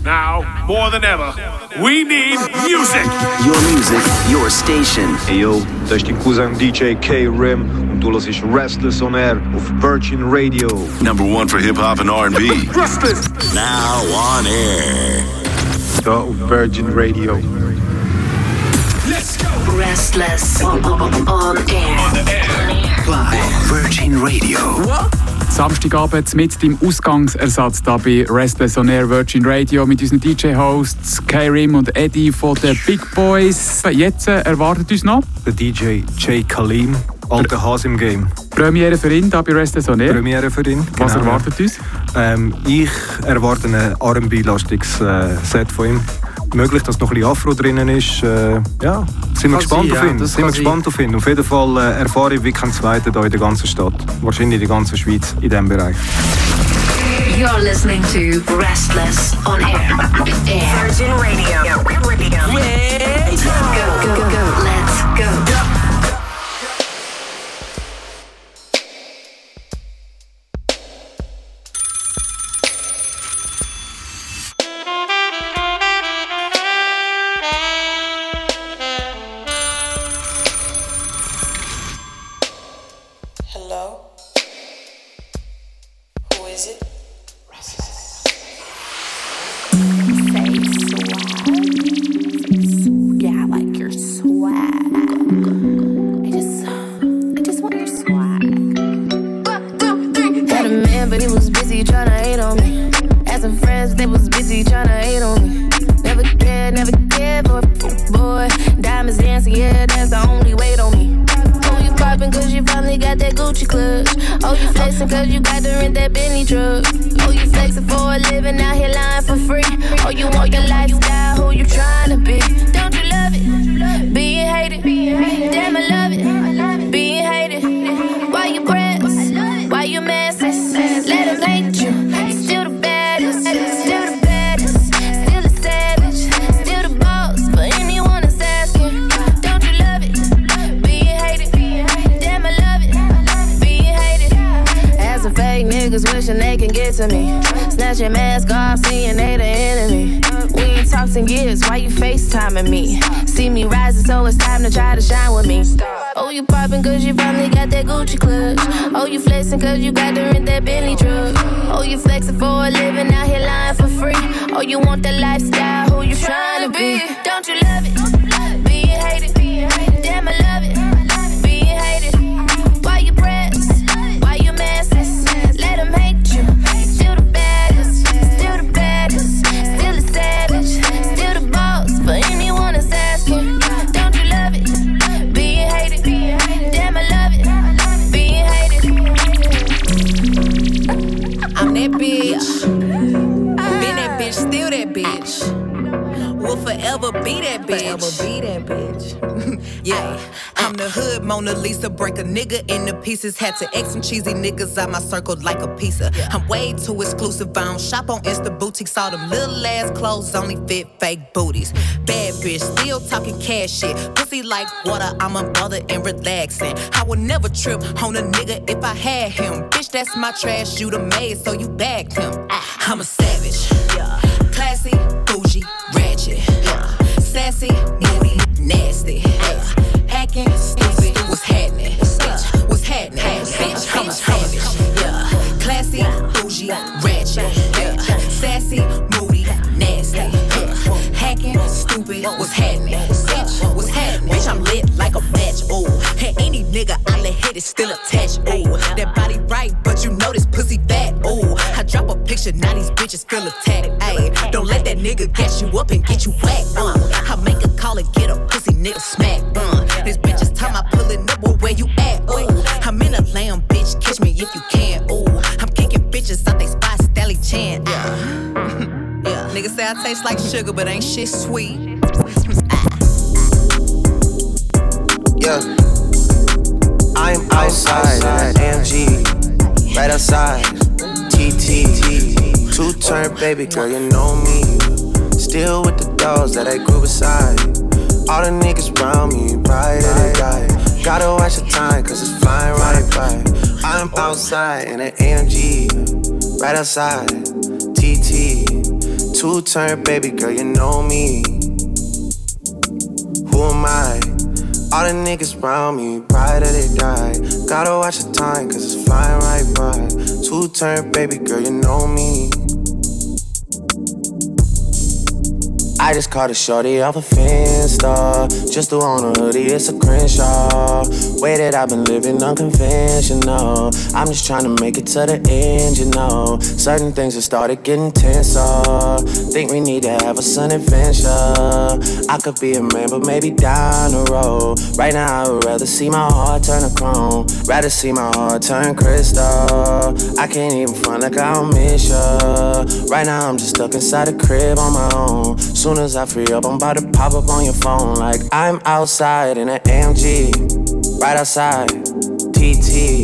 Now, more than ever, we need music. Your music, your station. Hey yo, das ist dein Cousin DJ K-Rim und du hörst Restless on Air auf Virgin Radio. Number one for hip hop and R&B. Restless. Now on air. Da auf Virgin Radio. Let's go. Restless on, on, on air. Live. Virgin Radio. Samstagabend mit dem Ausgangsersatz da bei Restless on Air Virgin Radio mit unseren DJ-Hosts K-Rim und Eddie von den Big Boys. Jetzt äh, erwartet uns noch Der DJ Jay Kalim, alter Hase im Game. Premiere für ihn da bei Restless on Air. Premiere für ihn. Was genau. erwartet uns? Ähm, ich erwarte ein R&B-lastiges äh, Set von ihm. Möglich, dass noch ein bisschen Afro drinnen ist. Äh, ja, sind wir gespannt sein, auf ja, ihn. das sind wir gespannt auf ihn. Auf jeden Fall äh, erfahre ich wie kein Zweiter hier in der ganzen Stadt. Wahrscheinlich in der ganzen Schweiz in diesem Bereich. You're listening to Restless on air. Air. Virgin Radio. Go, go, go. Oh, you flexin' cause you got to rent that Bentley truck. Oh, you flexin' for a living out here lying for free. Oh, you want your lifestyle, who you trying to be? Don't you love it? Being hated. Damn, I to me. Snatch your mask off, seeing they the enemy. We ain't talked in years, why you FaceTiming me? See me rising, so it's time to try to shine with me. Oh, you poppin' cause you finally got that Gucci clutch. Oh, you flexin' cause you got to rent that Bentley truck. Oh, you flexin' for a living out here lying for free. Oh, you want that lifestyle, who you tryna be? Don't you love it? Being hated. Damn, I love it. Forever be that bitch. Forever be that bitch. yeah, I'm the hood Mona Lisa. Break a nigga into pieces. Had to X some cheesy niggas out my circle like a pizza. I'm way too exclusive. I don't shop on Insta boutiques. All them little ass clothes only fit fake booties. Bad bitch, still talking cash shit. Pussy like water. I'm a mother and relaxing. I would never trip on a nigga if I had him. Bitch, that's my trash. You the maid, so you bagged him. I'm a savage. Taste like sugar, but ain't shit sweet. Yeah. I'm outside, at AMG, right outside. TT, two turn baby girl, you know me. Still with the dogs that I grew beside. All the niggas around me, ride or die. Gotta watch the time, cause it's flying right by. I'm outside in an AMG, right outside. TT, Two turn, baby girl, you know me. Who am I? All the niggas around me, brighter they die. Gotta watch the time, cause it's flying right by. Two turn, baby girl, you know me. I just caught a shorty off a Finsta. Just threw on a hoodie, it's a Crenshaw. Way that I've been living unconventional. I'm just trying to make it to the end, you know. Certain things have started getting tenser. Think we need to have a sun adventure. I could be a man, but maybe down the road. Right now, I would rather see my heart turn to chrome. Rather see my heart turn crystal. I can't even front like I don't miss ya. Right now, I'm just stuck inside a crib on my own. Soon as I free up, I'm about to pop up on your phone. Like I'm outside in an AMG, right outside. TT,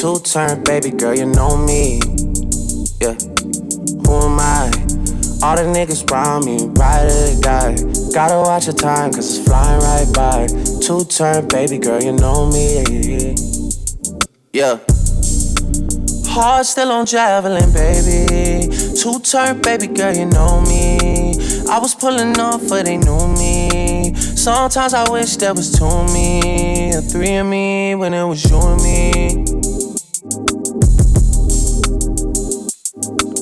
two turn, baby girl, you know me. Yeah, who am I? All the niggas around me, ride or die. Gotta watch the time, cause it's flying right by. Two turn, baby girl, you know me. Yeah. Heart still on javelin, baby. Two turn, baby girl, you know me. I was pulling off, but they knew me. Sometimes I wish there was two of me, or three of me, when it was you and me.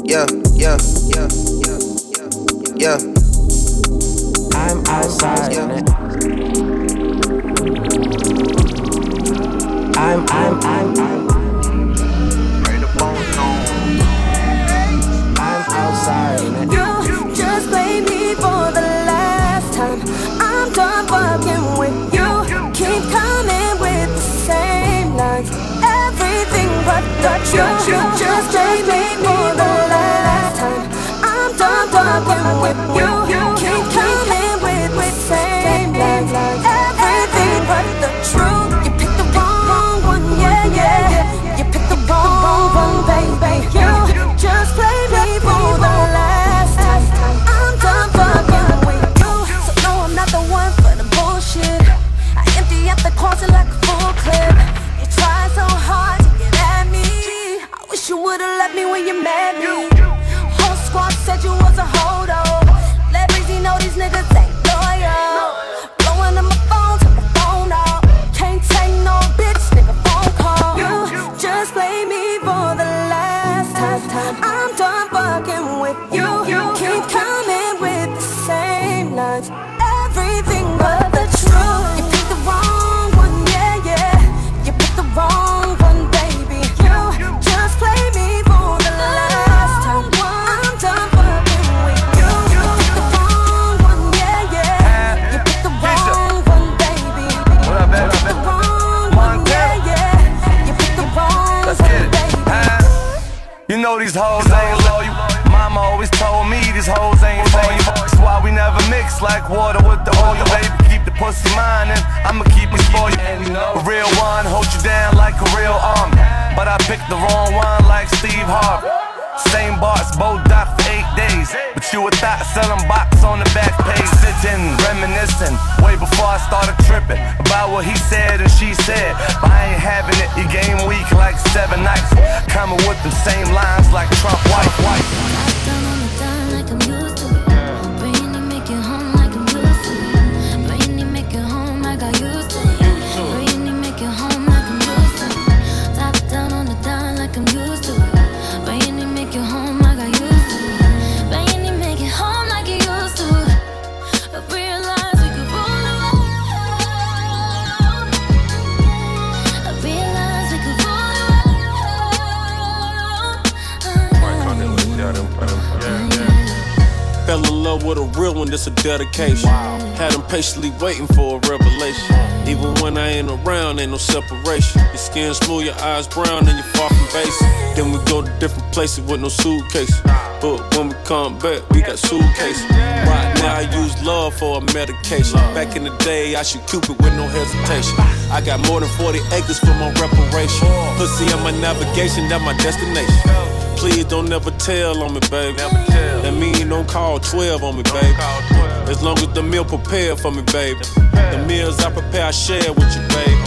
Yeah, yeah, yeah, yeah, yeah, yeah. I'm outside in it. I'm, I'm, I'm, I'm. I'm the. You just played me for the last time. I'm done fucking with you. Picked the wrong one like Steve Harvey. Same box, both docked for eight days. But you a thought selling box on the back page. Sitting, reminiscing, way before I started tripping. About what he said and she said. But I ain't having it, you game weak like seven nights. Coming with the same lines like Trump white, white. In love with a real one, this a dedication. Had him patiently waiting for a revelation. Even when I ain't around, ain't no separation. Your skin smooth, your eyes brown, and you're far from basic. Then we go to different places with no suitcase. But when we come back, we got suitcases. Right now, I use love for a medication. Back in the day, I shoot Cupid with no hesitation. I got more than 40 acres for my reparation. Pussy on my navigation, that's my destination. Please don't never tell on me, baby. That mean don't call 12 on me, baby. As long as the meal prepared for me, baby. The meals I prepare, I share with you, baby.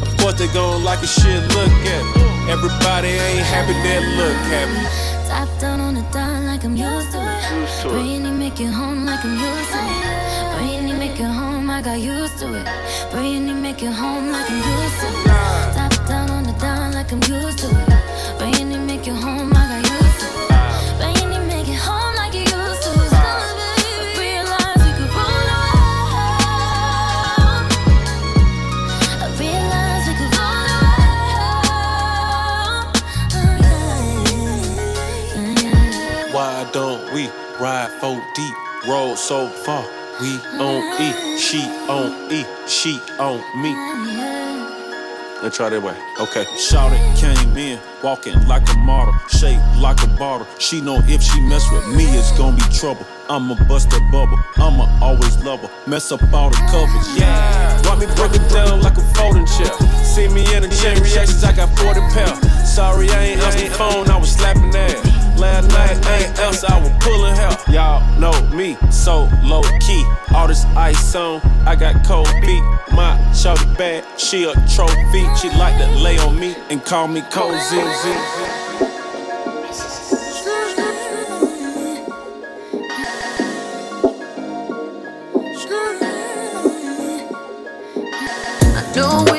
Of course they gon' like a shit, look at me. Everybody ain't happy, they look happy. Top down on the dime like I'm used to it. Brainy make it home like I'm used to it. Brainy make it home, I got used to it. Brainy make it home like I'm used to it. Top down on the dime like I'm used to it. Brainy make it home, ride four deep? Roll so far. We on E, she on E, she on me. Let's try that way. Okay. Shouted came in, walking like a model, shaped like a bottle. She know if she mess with me, it's gonna be trouble. I'ma bust that bubble. I'ma always love her. Mess up all the covers. Yeah. Want me break it down like a folding chair. See me in the chain reactions, I got 40 pounds. Sorry, I ain't answer the phone, I was slapping ass. Last night, ain't else, I was pulling hell. Y'all know me, so low key. All this ice on, I got cold feet. My shorty bad, she a trophy. She like to lay on me and call me cozy. I know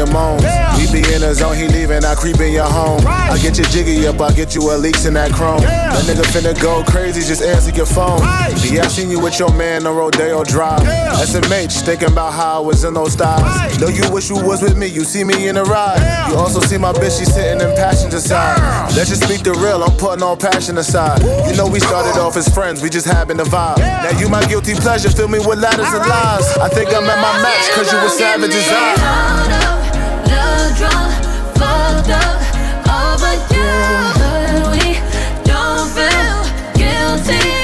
your moans. We be in the zone, he leaving, I creep in your home. I get your jiggy up, I get you a leaks in that chrome. That nigga finna go crazy, just answer your phone. Yeah, I seen you with your man on Rodeo Drive. SMH, thinking about how I was in those styles. Know you wish you was with me, you see me in the ride. You also see my bitch, she sitting in passenger side. Let's just speak the real, I'm putting all passion aside. You know we started off as friends, we just having a vibe. Now you my guilty pleasure, fill me with ladders and lies. I think I'm at my match, cause you a savage as I. Fucked up over you. But we don't feel guilty.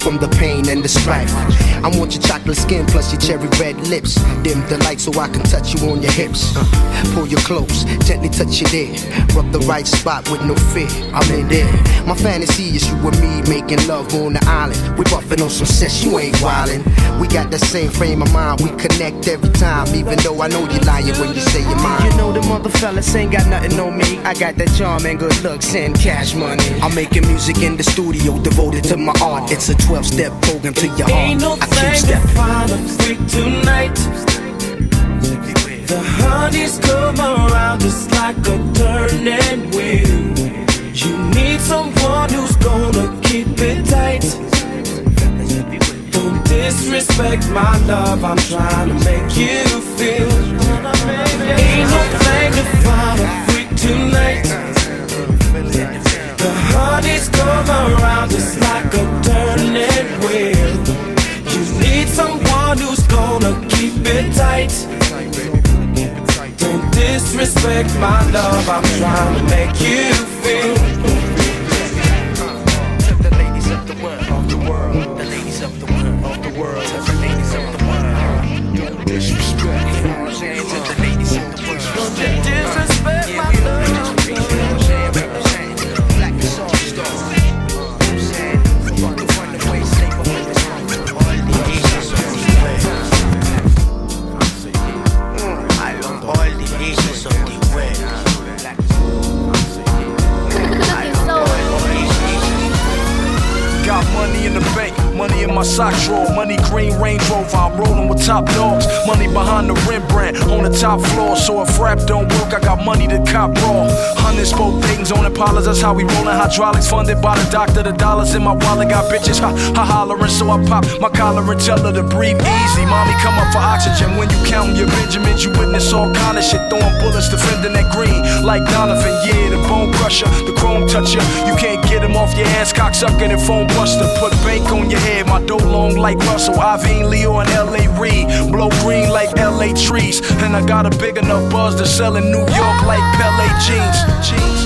from the pain and the strife. I want your chocolate skin plus your cherry red lips dim the light so I can touch you on your hips. Uh, pull you close, gently touch your there. Rub the right spot with no fear. I'm in there. My fantasy is you and me making love on the island. We buffing on some sex, you ain't wildin'. We got that same frame of mind, we connect every time. Even though I know you're lying when you say you're mine. You know the mother fellas ain't got nothing on me. I got that charm and good looks and cash money. I'm making music in the studio devoted to my art. It's a 12 step program to your heart. Ain't no I keep stepping. Find a freak tonight. The honey's come around just like a turning wheel. You need someone who's gonna keep it tight. Don't disrespect my love, I'm trying. Ha hollering. So I pop my collar and tell her to breathe easy. Mommy, come up for oxygen. When you count your Benjamins, you witness all kind of shit. Throwing bullets, defending that green like Donovan. Yeah, the bone crusher, the chrome toucher. You can't get him off your ass, cocksucking and phone buster. Put bank on your head, my dough long like Russell. Iveen Leo and L.A. Reid. Blow green like L.A. trees. And I got a big enough buzz to sell in New York like Pele jeans. jeans.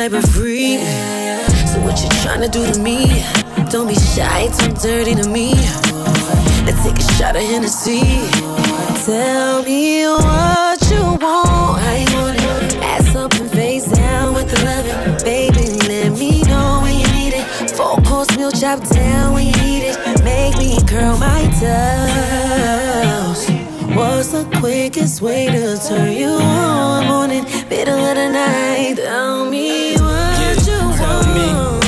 Type of freak. So what you tryna do to me? Don't be shy, too dirty to me. Let's take a shot of Hennessy. Tell me what you want, you want it. Ass up and face down with the loving. Baby, let me know when you need it. Four course meal chop down when you need it. Make me curl my toes. What's the quickest way to turn you on? Morning, middle of the night. Tell me what you Tell want. me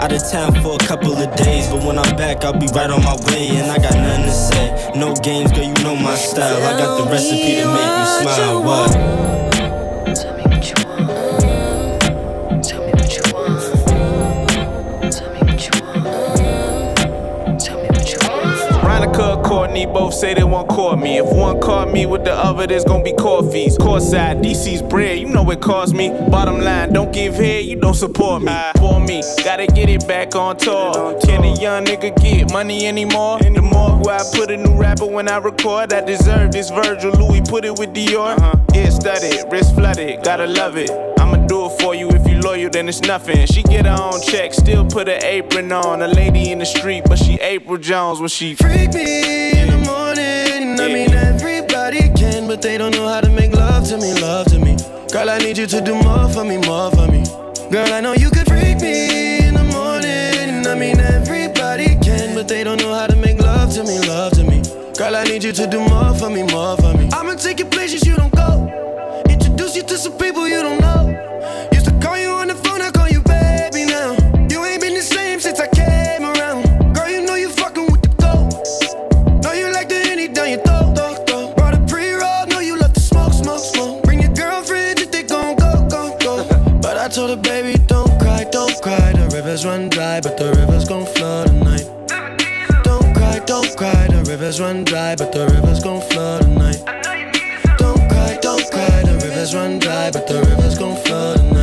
Out of town for a couple of days, but when I'm back, I'll be right on my way. And I got nothing to say. No games, girl, you know my style. I got the recipe to make you smile. What? Both say they won't court me. If one caught me with the other, there's gonna be court fees. Courtside, DC's bread, you know it cost me. Bottom line, don't give head, you don't support me. For me, gotta get it back on tour. Can a young nigga get money anymore? The more where I put a new rapper when I record, I deserve this Virgil Louis, put it with Dior. Uh-huh. Yeah, studded, wrist flooded, gotta love it. I'ma do it for you if you loyal, then it's nothing. She get her own check, still put her apron on. A lady in the street, but she April Jones when she Freak me in the morning. I mean, everybody can, but they don't know how to make love to me, love to me. Girl, I need you to do more for me, more for me. Girl, I know you could freak me in the morning. I mean, everybody can, but they don't know how to make love to me, love to me. Girl, I need you to do more for me, more for me. I'ma take you places you don't go. Introduce you to some people you don't know. Run dry, but the rivers gon' flood tonight. Don't cry, don't cry. The rivers run dry, but the rivers gon' flood tonight. Don't cry, don't cry. The rivers run dry, but the rivers gon' flood tonight.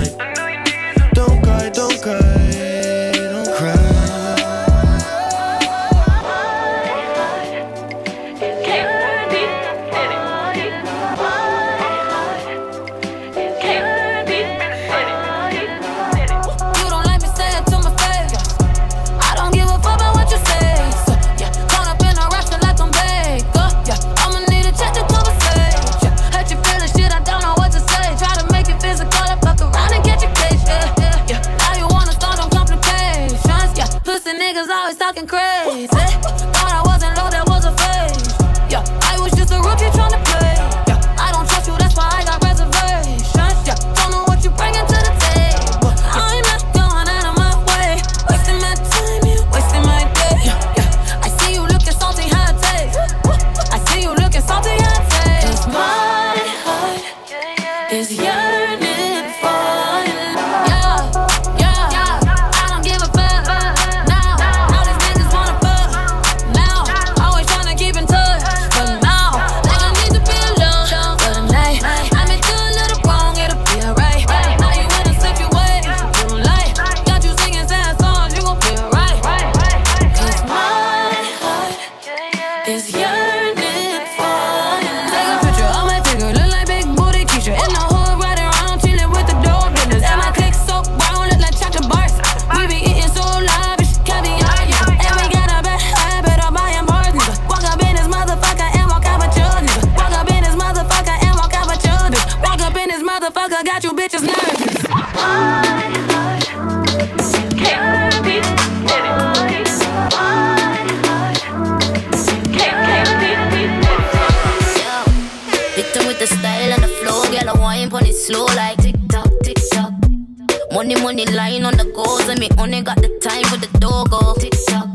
Me only got the time for the doggo. Tick tock.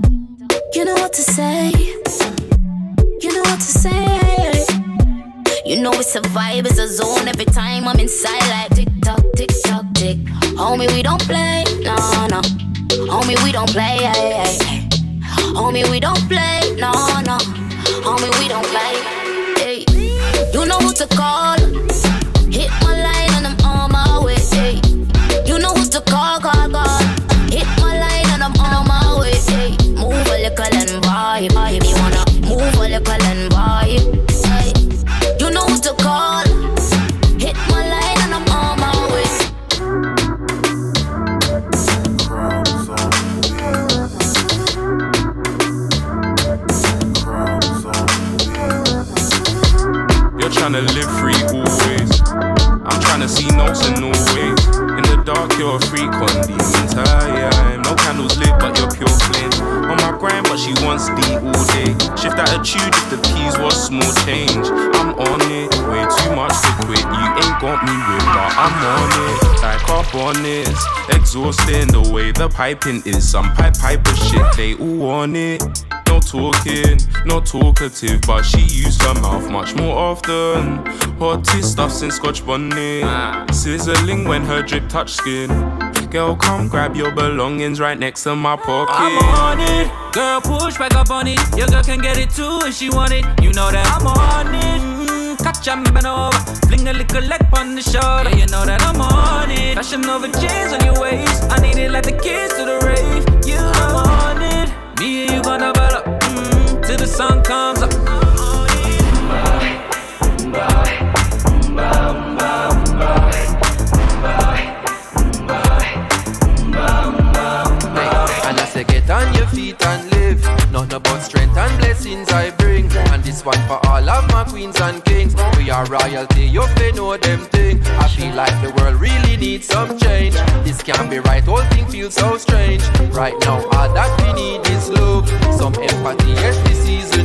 You know what to say. You know what to say. You know it's a vibe, it's a zone. Every time I'm inside like tick tock, tick tock, tick. Homie, we don't play, no, no. Homie, we don't play, ay, ay, ay. Homie, we don't play, no, no. Homie, we don't play. You know who to call. She wants D all day. Shift attitude if the peas was small change. I'm on it, way too much to quit. You ain't got me with, but I'm on it. Like carbonics, exhausting the way the piping is. Some pipe piper shit, they all want it. No talking, no talkative, but she used her mouth much more often. Hottest stuff since Scotch bonnet. Ah. Sizzling when her drip touch skin. Girl, come grab your belongings right next to my pocket. I'm on it. Girl, push back up on it. Your girl can get it too if she want it. You know that I'm on it. Mm, catch I'm bend over. Fling a little leg on the shoulder. You know that I'm on it. Fashion over chains on your waist. I need it like the kids to blessings I bring. And this one for all of my queens and kings. We are royalty, you fi know them thing. I feel like the world really needs some change. This can't be right, whole thing feels so strange. Right now all that we need is love. Some empathy, yes this season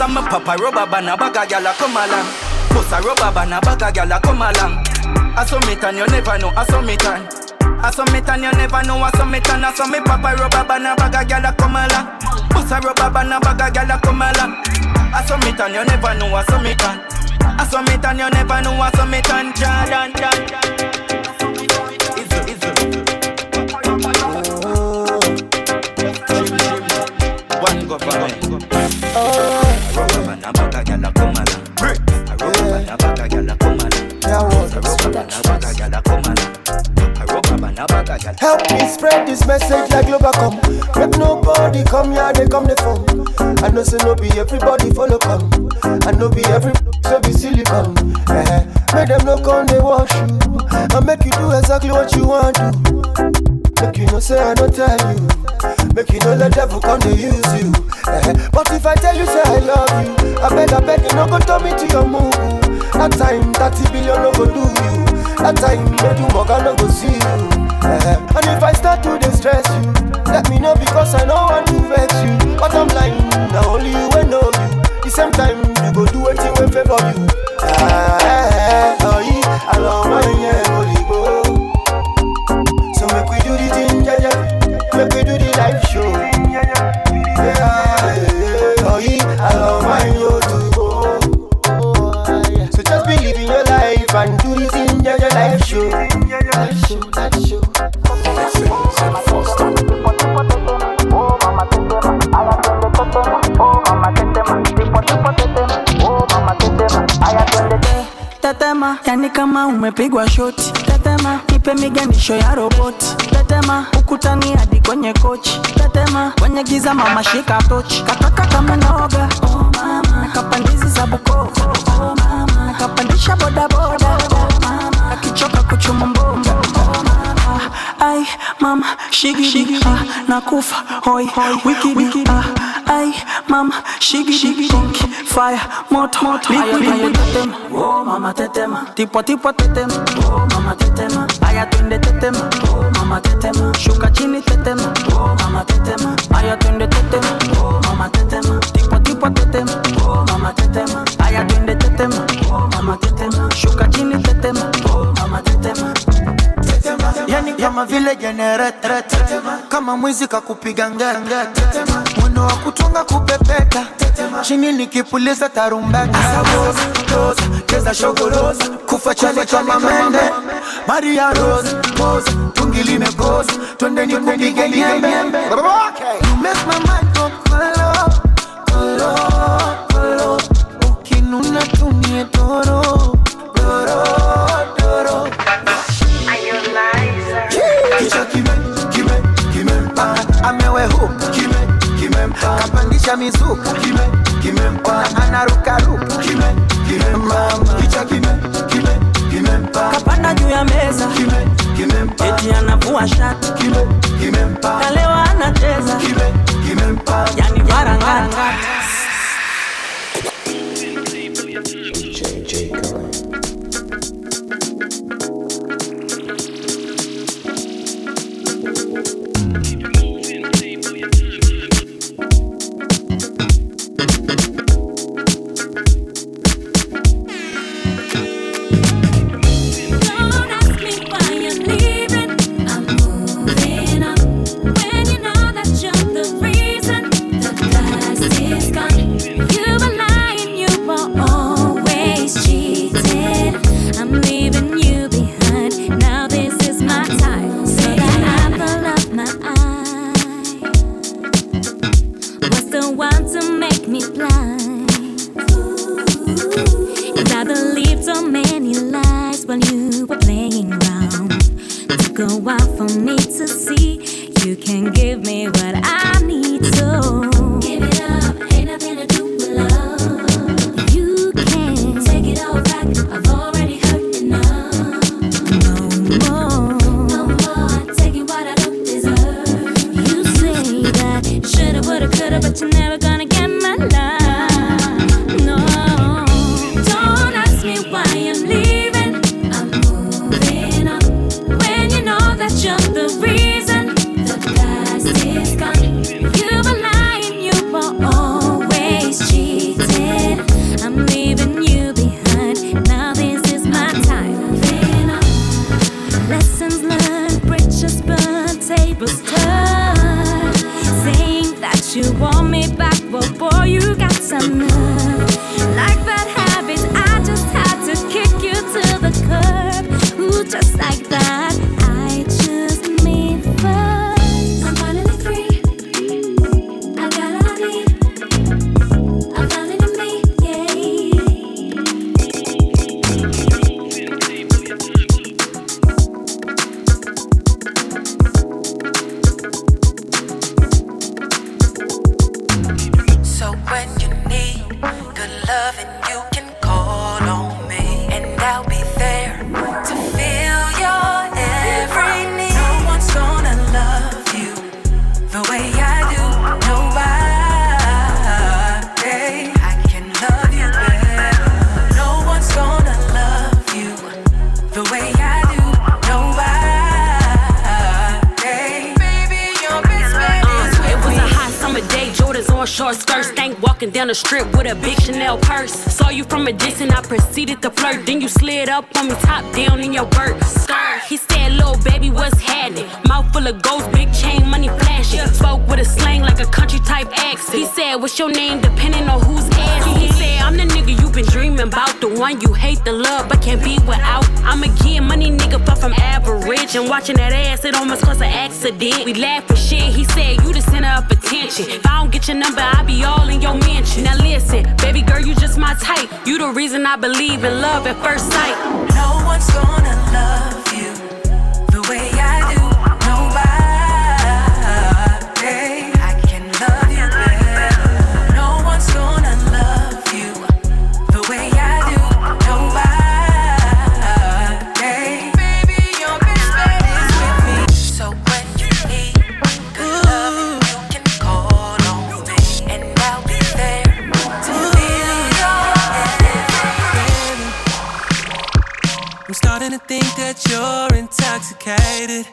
I'm a papa rubber band a bag a gal a come along. Bust a rubber band a bag a gal a come along. I saw me and you never know I saw me turn I saw me and you never know I saw me turn I saw me papa rubber band a bag a gal a come along. Bust a rubber band a bag a gal a come along. I saw me and you never know I saw me turn I saw me and you never know I saw me turn Jordan, Jordan message like Globacom. Make nobody come here, they come the phone. I know say no be everybody follow come. I know be every so be silicon. Eh, make them no come they watch you. I make you do exactly what you want to. Make you no say I don't tell you. Make you no let devil come to use you. Eh, but if I tell you say I love you, I beg I beg you no go turn me to your move. That time 30 billion no go do you. That time make you no go see you. Eh, and if I start to distress you, let me know because I know want to vex you. But I'm lying, now only you will know you. The same time you go do anything will favor you. Ah, yani kama umepigwa shoti. Tetema, ipe miganisho ya roboti. Tetema, ukutani hadi kwenye kochi. Tetema, kwenye giza mama shika tochi. Kataka kama noga, oh mama. Nakapandizi za Bukoba, oh mama. Nakapandisha bodaboda, oh mama. Akichoka kuchuma mbonga, oh mama. Ai, mama, shigidi, ah, nakufa, hoi, wikidi, ah, ai, mama, konki, fire, moto, liquidi, tetema, oh mama tetema, tipo tipo tetema, oh mama tetema, aya twende tetema, oh mama tetema, shuka chini tetema, oh mama tetema, aya twende tetema, oh mama tetema, kama vile jenereta kama mwizi kakupiga ngenge, mwendo wa kutunga kupepeta chini nikipuliza tarumbeta. Cheza shogoloza kufa chale kama mende maria rose tungi limekoza twende nikupige nyembe. You make my mind Kichwa mizuka. Kime, kime mpanda anaruka ruka. Kime, kime mama. Kichwa kime, kime, kime mpanda kapanda juu ya meza. Kime, kime mpanda eti anavua shati. Kime, kime mpanda kalewa anacheza. Kime, kime mpanda yani varangata Mouth full of ghosts, big chain, money flashing. Spoke with a slang like a country type accent. He said, What's your name? Depending on who's asking. He said, I'm the nigga you've been dreaming about. The one you hate, the love, but can't be without. I'm a get money nigga, but from average. And watching that ass, it almost caused an accident. We laugh for shit. He said, You the center of attention. If I don't get your number, I'll be all in your mansion. Now listen, baby girl, you just my type. You the reason I believe in love at first sight. No one's gonna love that you're intoxicated.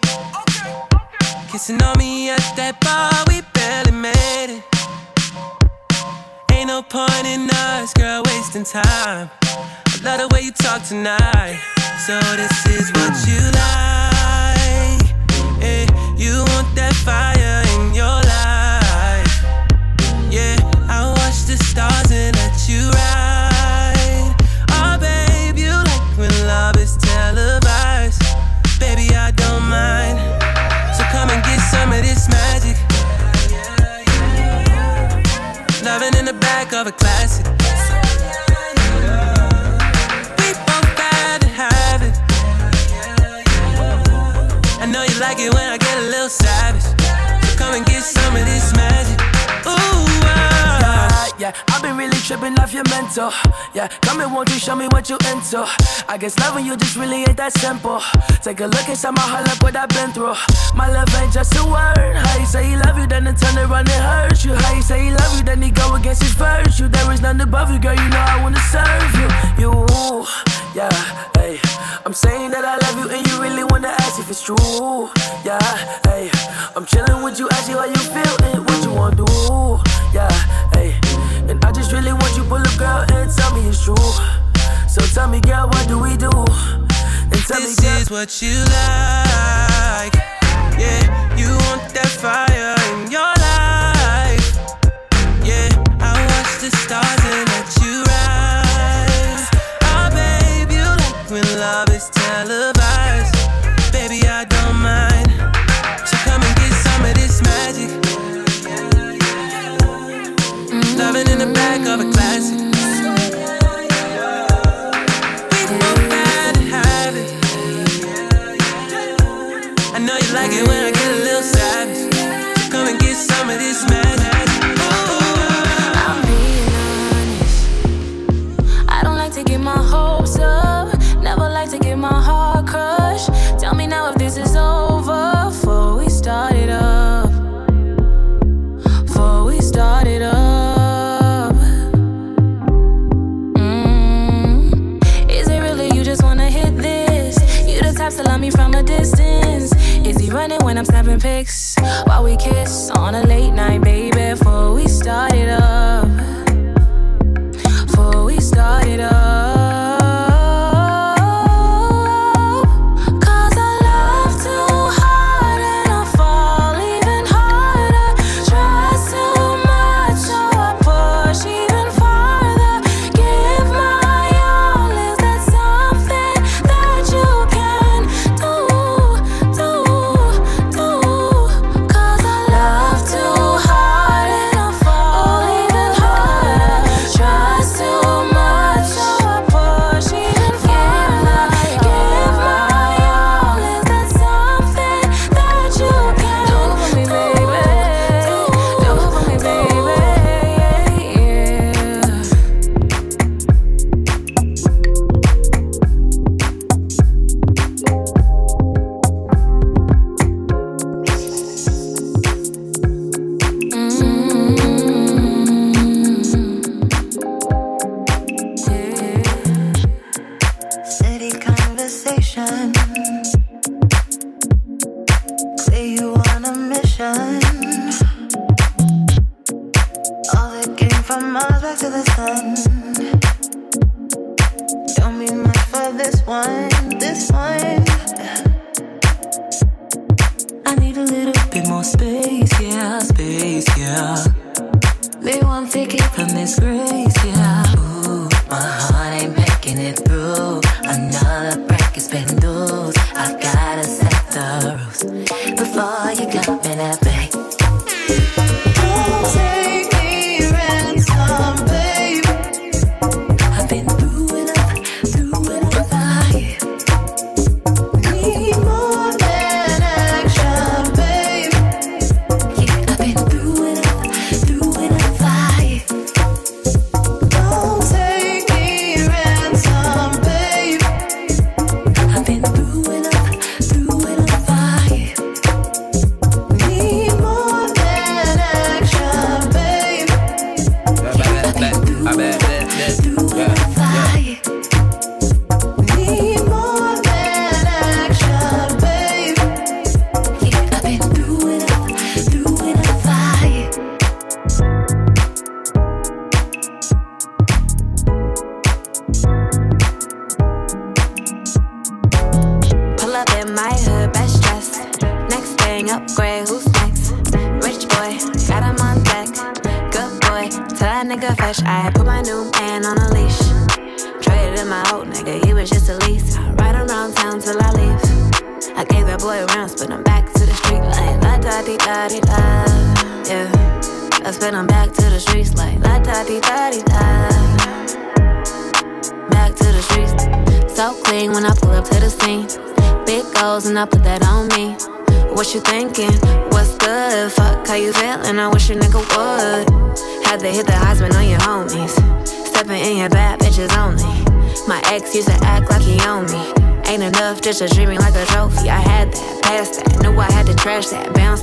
Kissing on me at that bar, we barely made it. Ain't no point in us, girl, wasting time. I love the way you talk tonight. So this is what you like. Yeah, you want that fire of a classic. We both gotta have it. I know you like it when I Yeah, I've been really tripping off your mental. Yeah, come and won't you show me what you into? I guess loving you just really ain't that simple. Take a look inside my heart, look what I've been through. My love ain't just a word. How you say he love you, then it turn around and hurt you. How you say he love you, then he go against his virtue. There is none above you, girl. You know I wanna serve you. You, yeah, hey. I'm saying that I love you, and you really wanna ask if it's true. Yeah, hey. I'm chilling with you, ask you how you feel and what you wanna do. Yeah, hey. And I just really want you, pull up, girl, and tell me it's true. So tell me, girl, what do we do? And tell this me, girl, is what you like. Yeah, you want that fire in your life. Yeah, I watch the stars and let you rise. Oh, babe, you like when love is televised. I'm snapping pics while we kiss on a late night, baby. Before we started up,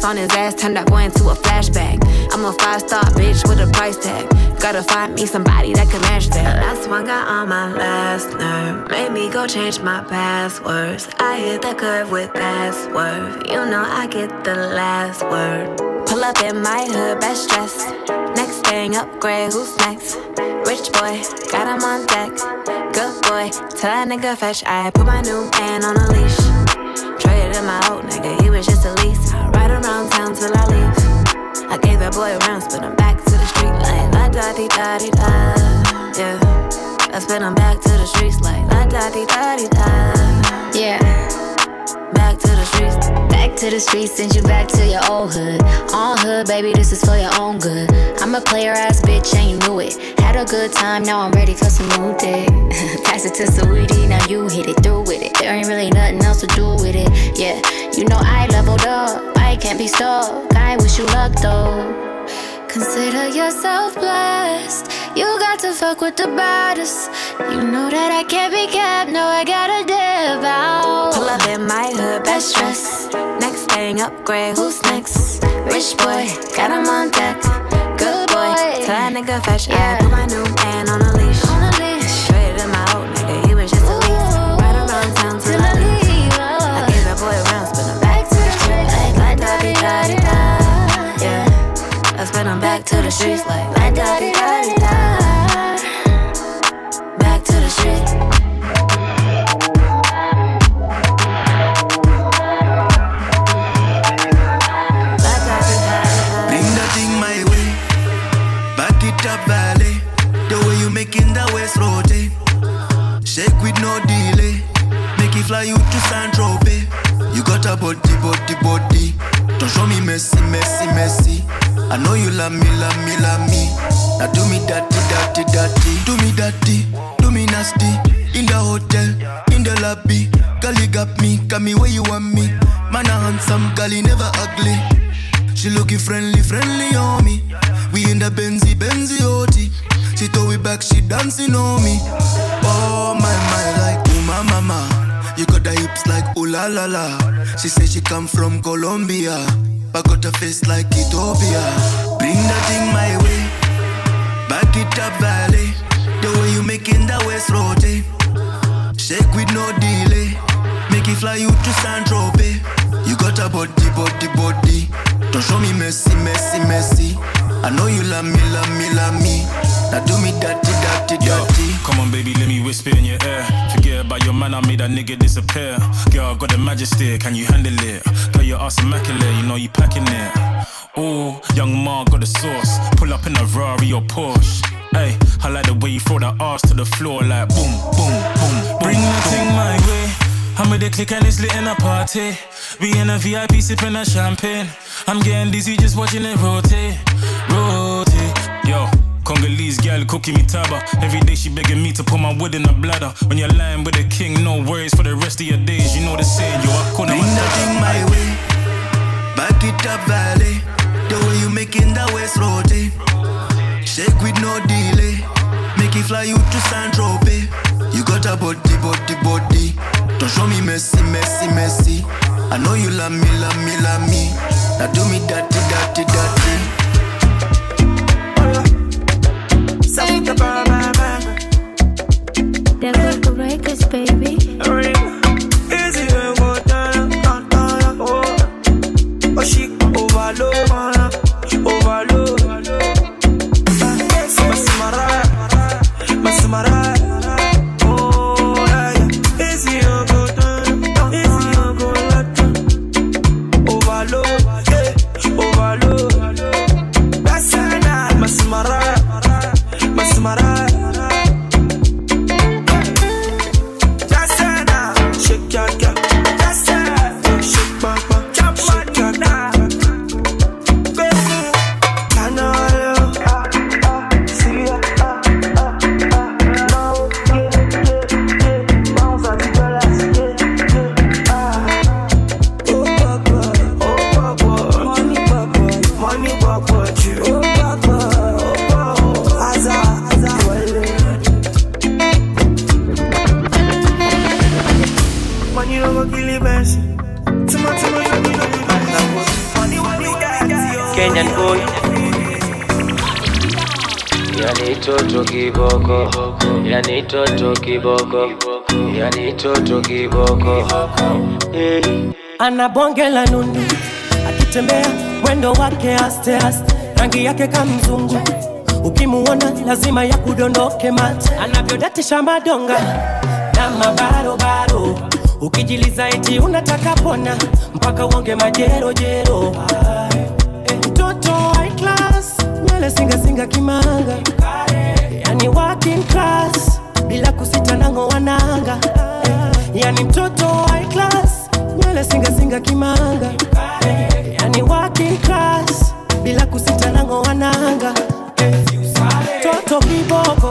on his ass, turned that boy into a flashback. I'm a five star bitch with a price tag. Gotta find me somebody that can match that. Last one got on my last nerve, made me go change my passwords. I hit the curve with password. You know I get the last word. Pull up in my hood, best dressed. Next thing, upgrade, who's next? Rich boy, got him on deck good boy. Tell that nigga fetch. I put my new man on a leash. Traded my old nigga, he was just a lease. I ride around town till I leave. I gave that boy a round, spin him back to the street like la da di da di da. Yeah. I spin him back to the streets like la da di da di da. Yeah. Back to the streets. Back to the streets, send you back to your old hood. On hood, baby, this is for your own good. I'm a player ass bitch and you knew it. Had a good time, now I'm ready for some new dick. Pass it to Saweetie, now you hit it through with it. There ain't really nothing else to do with it. Yeah, you know I leveled up, Can't be stuck. I wish you luck though. Consider yourself blessed. You got to fuck with the baddest. You know that I can't be kept. No, I gotta dip out. Pull up in my hood, best dress. Next thing, upgrade. Who's next? Rich boy, got him on deck. Good boy, tell that nigga fetch. Yeah. I put my new man. On a when I'm back to the streets like la da di da di da. Back to the streets. Bring that thing my way, back it up valley. The way you making that west rotate, eh? shake with no delay. Make it fly you to San Tropez. You got a body, body, body. Don't show me messy, messy, messy. I know you love me, love me, love me. Now do me dirty, dirty, dirty. Do me dirty, do me nasty. In the hotel, in the lobby. Girl, you got me, got me where you want me. Man, a handsome girl, he never ugly. She looking friendly, friendly on me. We in the Benzy, Benzy OT. She throw it back, she dancing on me. Oh my my, like ooh my mama. Hips like ooh la la la. She say she come from Colombia, but got a face like Ethiopia. Bring that thing my way, back it up valley. The way you making that waist rotate, eh? shake with no delay. Make it fly you to San Tropez. You got a body, body, body. Don't show me messy, messy, messy. I know you love me, love me, love me. Now do me dirty, dirty, dirty. Come on, baby, let me whisper in your ear. Forget about your man, I made that nigga disappear. Girl, I got the majesty, can you handle it? Girl, your ass immaculate, you know you packing it. Ooh, young Ma got the sauce. Pull up in a Rari or Porsche. Hey, I like the way you throw that ass to the floor like boom, boom, boom. Bring that thing my way. I'm with the click and it's lit in a party. We in a VIP sipping a champagne. I'm getting dizzy just watching it rotate, rotate. Congolese girl cooking me taba. Every day she begging me to put my wood in her bladder. When you're lying with a king, no worries for the rest of your days. You know the saying, yo, I couldn't Bring that thing my way, back it up valley. The way you making that waist rotate, eh? shake with no delay. Make it fly you to San Tropez. You got a body, body, body. Don't show me messy, messy, messy. I know you love me, love me, love me. Now do me dirty, dirty, dirty. Devil Records, baby. Easy when go down, down, down, oh. Oh, she overload. Kiboko. Yani toto kiboko. Ana bonge la nundu akitembea mwendo wake aste aste. Rangi yake kamzungu ukimuona lazima ya kudondoke mate. Anavyodatisha madonga na mabarobaro ukijiliza eti unataka pona mpaka uonge majerojero Ay, eh, mtoto high kimanga. Yani working class bila kusita nango wananga. Yani mtoto wa class nywele singasinga kimanga. Yani working class bila kusita nango wananga. Toto kiboko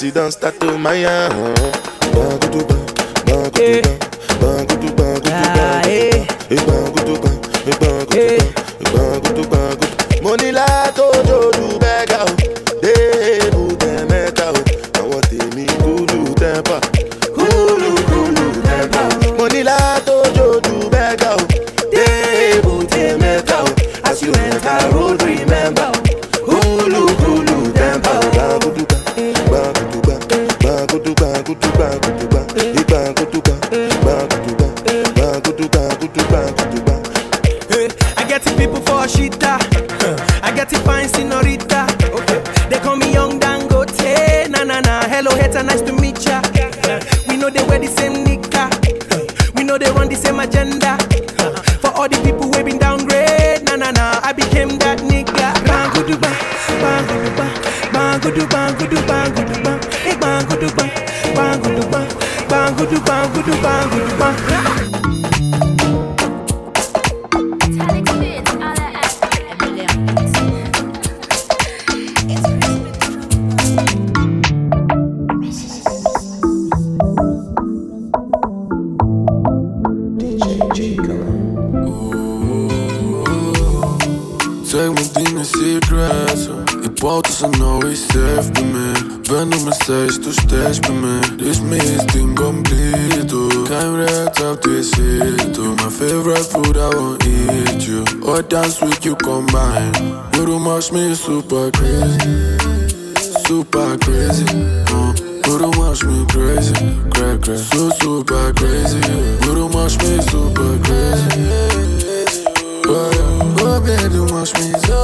Sit down, start to my Bagudu missed incomplete. Time wrapped up to it. You my favorite food, I won't eat you. Or dance with you combined. Guru mush me super crazy, super crazy. Uh. Guru mush me crazy, crazy, crazy. So super crazy. You Guru mush me super crazy. Oh, oh baby, mush me so.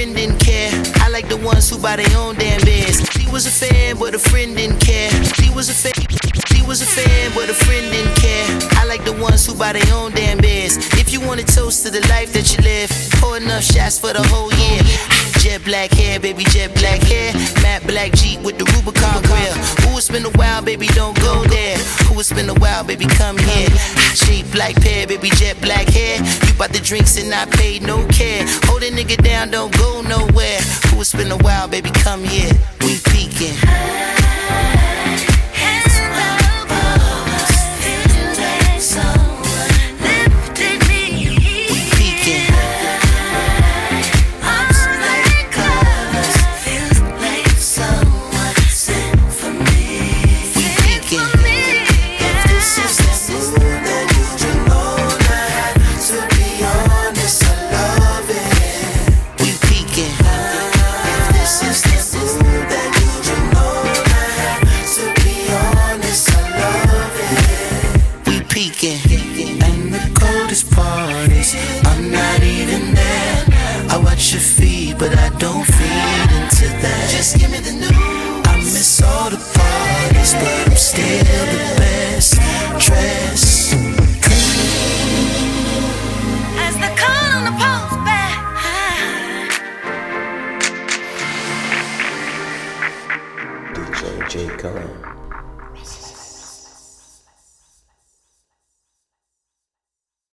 friend didn't care. I like the ones who buy their own damn beds. She was a fan, but a friend didn't care. She was a fan was a fan, but a friend didn't care. I like the ones who buy their own damn beers. If you want to toast to the life that you live, pour enough shots for the whole year. Jet black hair, baby, jet black hair. Matte black Jeep with the Rubicon grill. Who has been a while, baby, don't go there. Who has been a while, baby, come here. Shape black pair, baby, jet black hair. You bought the drinks and I paid no care. Hold a nigga down, don't go nowhere. Who has been a while, baby, come here. We peeking.